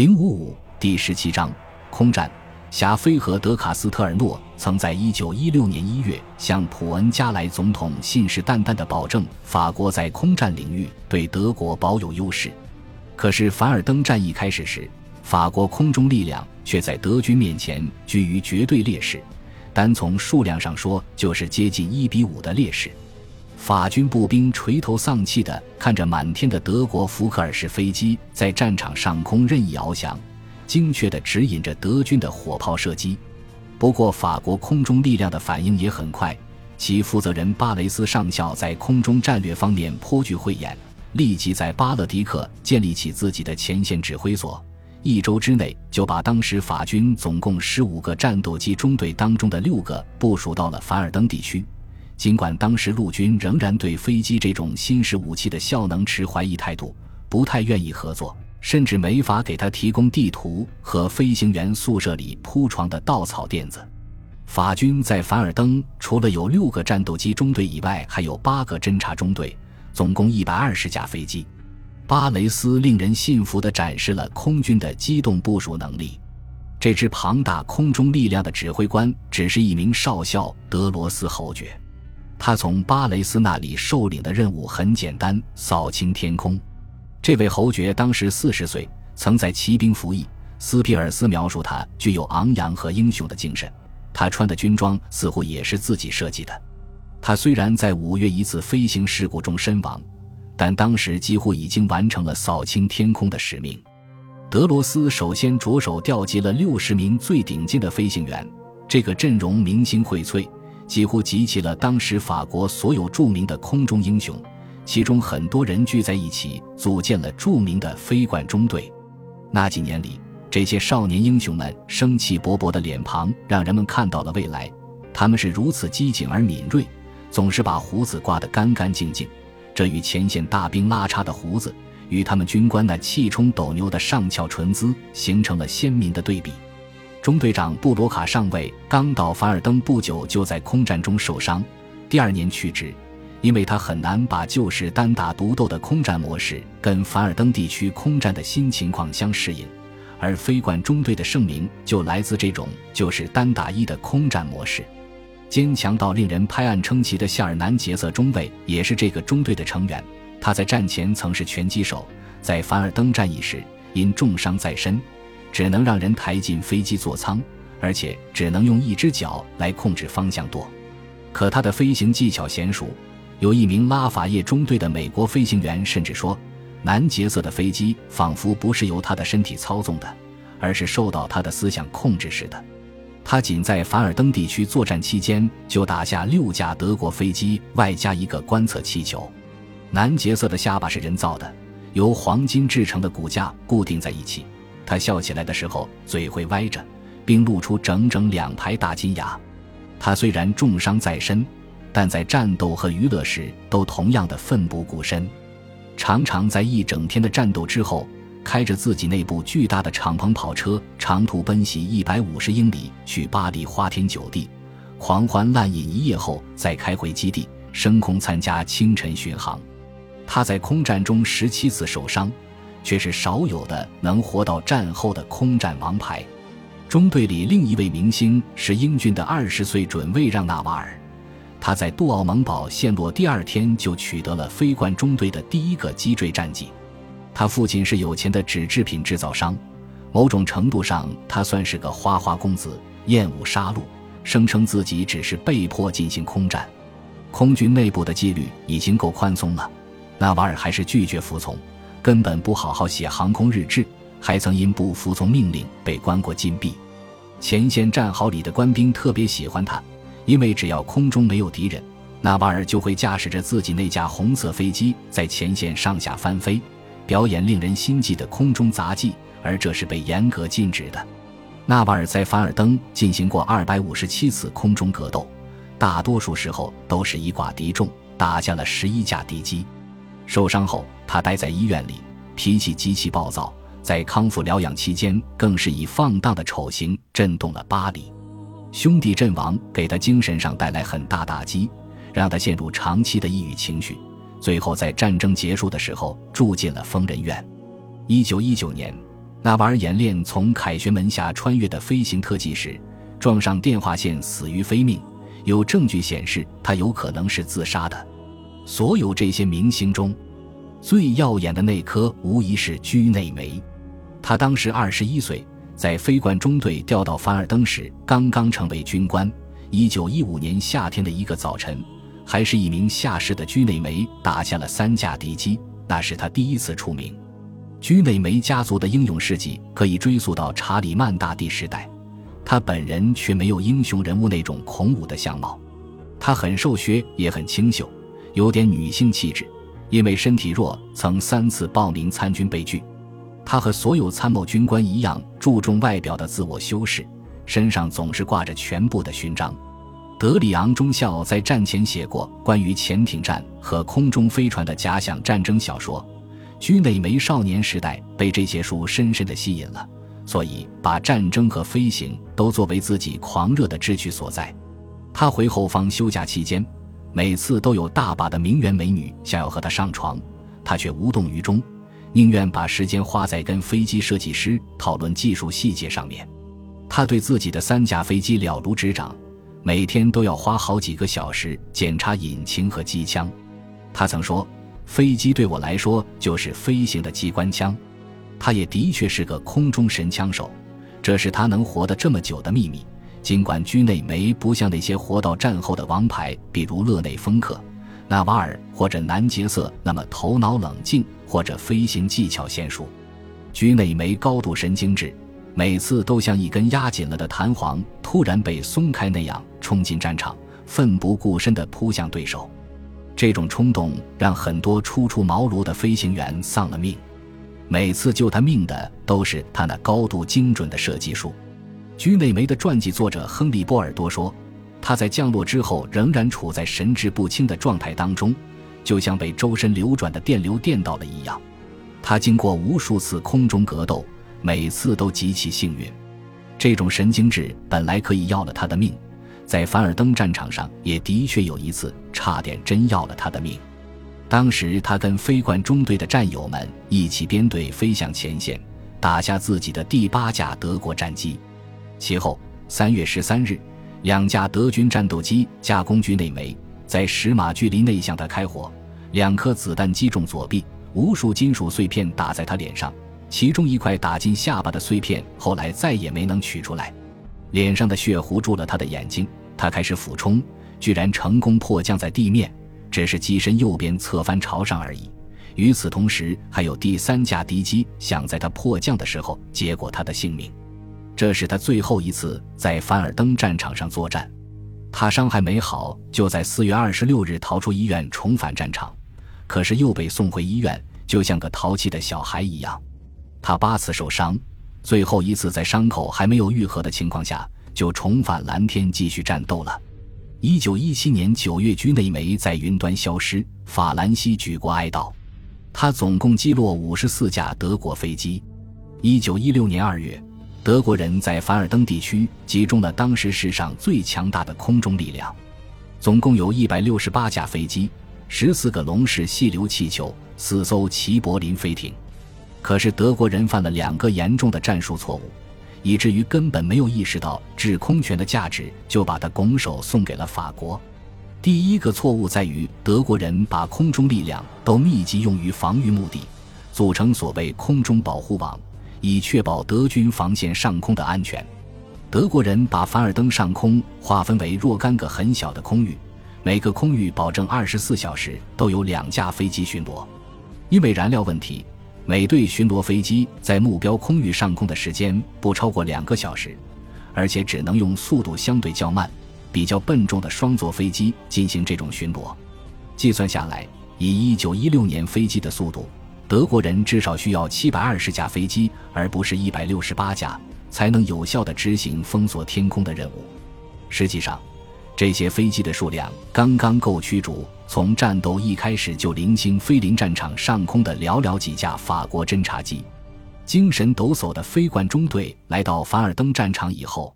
零五五第十七章空战。霞飞和德卡斯特尔诺曾在一九一六年一月向普恩加莱总统信誓旦旦地保证，法国在空战领域对德国保有优势。可是凡尔登战役开始时，法国空中力量却在德军面前居于绝对劣势，单从数量上说，就是接近一比五的劣势。法军步兵垂头丧气地看着满天的德国福克尔式飞机在战场上空任意翱翔。精确地指引着德军的火炮射击，不过法国空中力量的反应也很快。其负责人巴雷斯上校在空中战略方面颇具慧眼，立即在巴勒迪克建立起自己的前线指挥所。一周之内，就把当时法军总共十五个战斗机中队当中的六个部署到了凡尔登地区。尽管当时陆军仍然对飞机这种新式武器的效能持怀疑态度，不太愿意合作。甚至没法给他提供地图和飞行员宿舍里铺床的稻草垫子。法军在凡尔登除了有六个战斗机中队以外，还有八个侦察中队，总共一百二十架飞机。巴雷斯令人信服地展示了空军的机动部署能力。这支庞大空中力量的指挥官只是一名少校德罗斯侯爵，他从巴雷斯那里受领的任务很简单：扫清天空。这位侯爵当时四十岁，曾在骑兵服役。斯皮尔斯描述他具有昂扬和英雄的精神。他穿的军装似乎也是自己设计的。他虽然在五月一次飞行事故中身亡，但当时几乎已经完成了扫清天空的使命。德罗斯首先着手调集了六十名最顶尖的飞行员，这个阵容明星荟萃，几乎集齐了当时法国所有著名的空中英雄。其中很多人聚在一起，组建了著名的飞冠中队。那几年里，这些少年英雄们生气勃勃的脸庞，让人们看到了未来。他们是如此机警而敏锐，总是把胡子刮得干干净净。这与前线大兵拉碴的胡子，与他们军官那气冲斗牛的上翘唇姿，形成了鲜明的对比。中队长布罗卡上尉刚到凡尔登不久，就在空战中受伤，第二年去职。因为他很难把旧式单打独斗的空战模式跟凡尔登地区空战的新情况相适应，而飞管中队的盛名就来自这种就是单打一的空战模式。坚强到令人拍案称奇的夏尔南杰瑟中尉也是这个中队的成员。他在战前曾是拳击手，在凡尔登战役时因重伤在身，只能让人抬进飞机座舱，而且只能用一只脚来控制方向舵。可他的飞行技巧娴熟。有一名拉法叶中队的美国飞行员甚至说，南杰瑟的飞机仿佛不是由他的身体操纵的，而是受到他的思想控制似的。他仅在凡尔登地区作战期间就打下六架德国飞机，外加一个观测气球。南杰瑟的下巴是人造的，由黄金制成的骨架固定在一起。他笑起来的时候嘴会歪着，并露出整整两排大金牙。他虽然重伤在身。但在战斗和娱乐时都同样的奋不顾身，常常在一整天的战斗之后，开着自己那部巨大的敞篷跑车，长途奔袭一百五十英里去巴黎花天酒地，狂欢滥饮一夜后再开回基地，升空参加清晨巡航。他在空战中十七次受伤，却是少有的能活到战后的空战王牌。中队里另一位明星是英俊的二十岁准尉让纳瓦尔。他在杜奥蒙堡陷落第二天就取得了飞冠中队的第一个击坠战绩。他父亲是有钱的纸制品制造商，某种程度上他算是个花花公子，厌恶杀戮，声称自己只是被迫进行空战。空军内部的纪律已经够宽松了，纳瓦尔还是拒绝服从，根本不好好写航空日志，还曾因不服从命令被关过禁闭。前线战壕里的官兵特别喜欢他。因为只要空中没有敌人，纳瓦尔就会驾驶着自己那架红色飞机在前线上下翻飞，表演令人心悸的空中杂技，而这是被严格禁止的。纳瓦尔在凡尔登进行过二百五十七次空中格斗，大多数时候都是以寡敌众，打下了十一架敌机。受伤后，他待在医院里，脾气极其暴躁，在康复疗养期间，更是以放荡的丑行震动了巴黎。兄弟阵亡给他精神上带来很大打击，让他陷入长期的抑郁情绪。最后在战争结束的时候住进了疯人院。一九一九年，纳瓦尔演练从凯旋门下穿越的飞行特技时，撞上电话线死于非命，有证据显示他有可能是自杀的。所有这些明星中，最耀眼的那颗无疑是居内梅。他当时二十一岁，在飞冠中队调到凡尔登时，刚刚成为军官。一九一五年夏天的一个早晨，还是一名下士的居内梅打下了三架敌机，那是他第一次出名。居内梅家族的英勇事迹可以追溯到查理曼大帝时代，他本人却没有英雄人物那种孔武的相貌。他很瘦削，也很清秀，有点女性气质。因为身体弱，曾三次报名参军被拒。他和所有参谋军官一样，注重外表的自我修饰，身上总是挂着全部的勋章。德里昂中校在战前写过关于潜艇战和空中飞船的假想战争小说。居内梅少年时代被这些书深深的吸引了，所以把战争和飞行都作为自己狂热的志趣所在。他回后方休假期间，每次都有大把的名媛美女想要和他上床，他却无动于衷，宁愿把时间花在跟飞机设计师讨论技术细节上面。他对自己的三架飞机了如指掌，每天都要花好几个小时检查引擎和机枪。他曾说。飞机对我来说就是飞行的机关枪，他也的确是个空中神枪手，这是他能活得这么久的秘密。尽管居内梅不像那些活到战后的王牌，比如勒内·丰克、纳瓦尔或者南杰瑟那么头脑冷静或者飞行技巧娴熟，居内梅高度神经质，每次都像一根压紧了的弹簧突然被松开那样冲进战场，奋不顾身地扑向对手。这种冲动让很多初出茅庐的飞行员丧了命，每次救他命的都是他那高度精准的射击术。居内梅的传记作者亨利·波尔多说：“他在降落之后仍然处在神志不清的状态当中，就像被周身流转的电流电到了一样。他经过无数次空中格斗，每次都极其幸运。这种神经质本来可以要了他的命。”在凡尔登战场上，也的确有一次差点真要了他的命。当时他跟飞冠中队的战友们一起编队飞向前线，打下自己的第八架德国战机。其后，三月十三日，两架德军战斗机架攻居内梅，在十码距离内向他开火，两颗子弹击中左臂，无数金属碎片打在他脸上，其中一块打进下巴的碎片后来再也没能取出来，脸上的血糊住了他的眼睛。他开始俯冲，居然成功迫降在地面，只是机身右边侧翻朝上而已。与此同时，还有第三架敌机想在他迫降的时候结果他的性命。这是他最后一次在凡尔登战场上作战。他伤还没好，就在四月二十六日逃出医院，重返战场，可是又被送回医院，就像个淘气的小孩一样。他八次受伤，最后一次在伤口还没有愈合的情况下。就重返蓝天继续战斗了。一九一七年九月，居内梅在云端消失，法兰西举国哀悼。他总共击落五十四架德国飞机。一九一六年二月，德国人在凡尔登地区集中了当时世上最强大的空中力量，总共有一百六十八架飞机、十四个龙式细流气球、四艘齐柏林飞艇。可是德国人犯了两个严重的战术错误。以至于根本没有意识到制空权的价值，就把它拱手送给了法国。第一个错误在于德国人把空中力量都密集用于防御目的，组成所谓空中保护网，以确保德军防线上空的安全。德国人把凡尔登上空划分为若干个很小的空域，每个空域保证二十四小时都有两架飞机巡逻，因为燃料问题。每队巡逻飞机在目标空域上空的时间不超过两个小时，而且只能用速度相对较慢、比较笨重的双座飞机进行这种巡逻。计算下来，以1916年飞机的速度，德国人至少需要720架飞机，而不是168架，才能有效地执行封锁天空的任务。实际上，这些飞机的数量刚刚够驱逐从战斗一开始就零星飞临战场上空的寥寥几架法国侦察机。精神抖擞的飞冠中队来到凡尔登战场以后，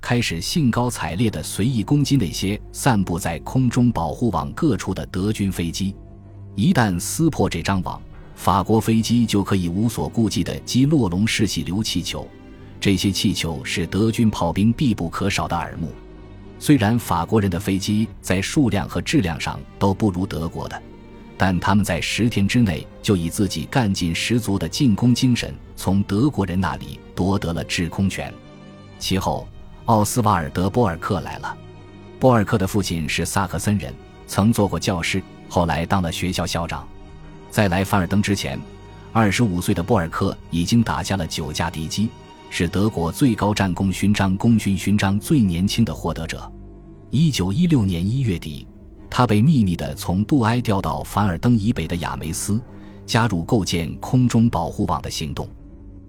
开始兴高采烈地随意攻击那些散布在空中保护网各处的德军飞机。一旦撕破这张网，法国飞机就可以无所顾忌地击落龙式气流气球。这些气球是德军炮兵必不可少的耳目。虽然法国人的飞机在数量和质量上都不如德国的，但他们在十天之内就以自己干劲十足的进攻精神，从德国人那里夺得了制空权。其后，奥斯瓦尔德·波尔克来了。波尔克的父亲是萨克森人，曾做过教师，后来当了学校校长。在来凡尔登之前，二十五岁的波尔克已经打下了九架敌机。是德国最高战功勋章功勋勋章最年轻的获得者。一九一六年一月底，他被秘密地从杜埃调到凡尔登以北的亚梅斯，加入构建空中保护网的行动。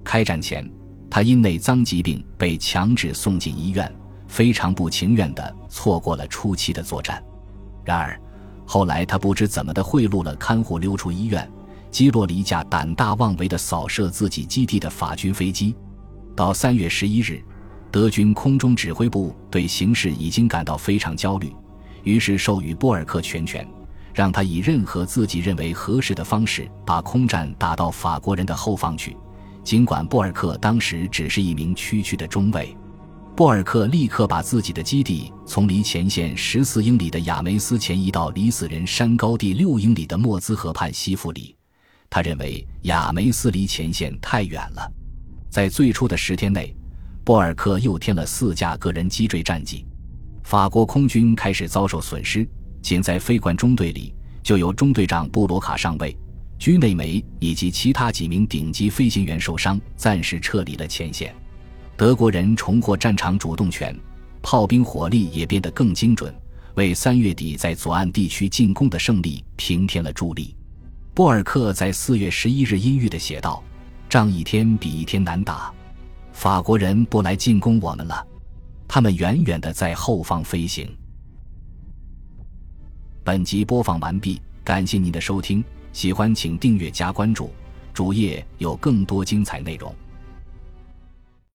开战前，他因内脏疾病被强制送进医院，非常不情愿地错过了初期的作战。然而，后来他不知怎么的贿赂了看护溜出医院，击落了一架胆大妄为的扫射自己基地的法军飞机。到三月十一日，德军空中指挥部对形势已经感到非常焦虑，于是授予波尔克全权，让他以任何自己认为合适的方式把空战打到法国人的后方去。尽管波尔克当时只是一名区区的中尉，波尔克立刻把自己的基地从离前线十四英里的亚梅斯前移到离死人山高地六英里的莫兹河畔西弗里。他认为亚梅斯离前线太远了。在最初的十天内，波尔克又添了四架个人击坠战机，法国空军开始遭受损失。仅在飞管中队里，就有中队长布罗卡上尉、居内梅以及其他几名顶级飞行员受伤，暂时撤离了前线。德国人重获战场主动权，炮兵火力也变得更精准，为三月底在左岸地区进攻的胜利平添了助力。波尔克在四月十一日阴郁地写道。仗一天比一天难打，法国人不来进攻我们了，他们远远的在后方飞行。本集播放完毕，感谢您的收听，喜欢请订阅加关注，主页有更多精彩内容。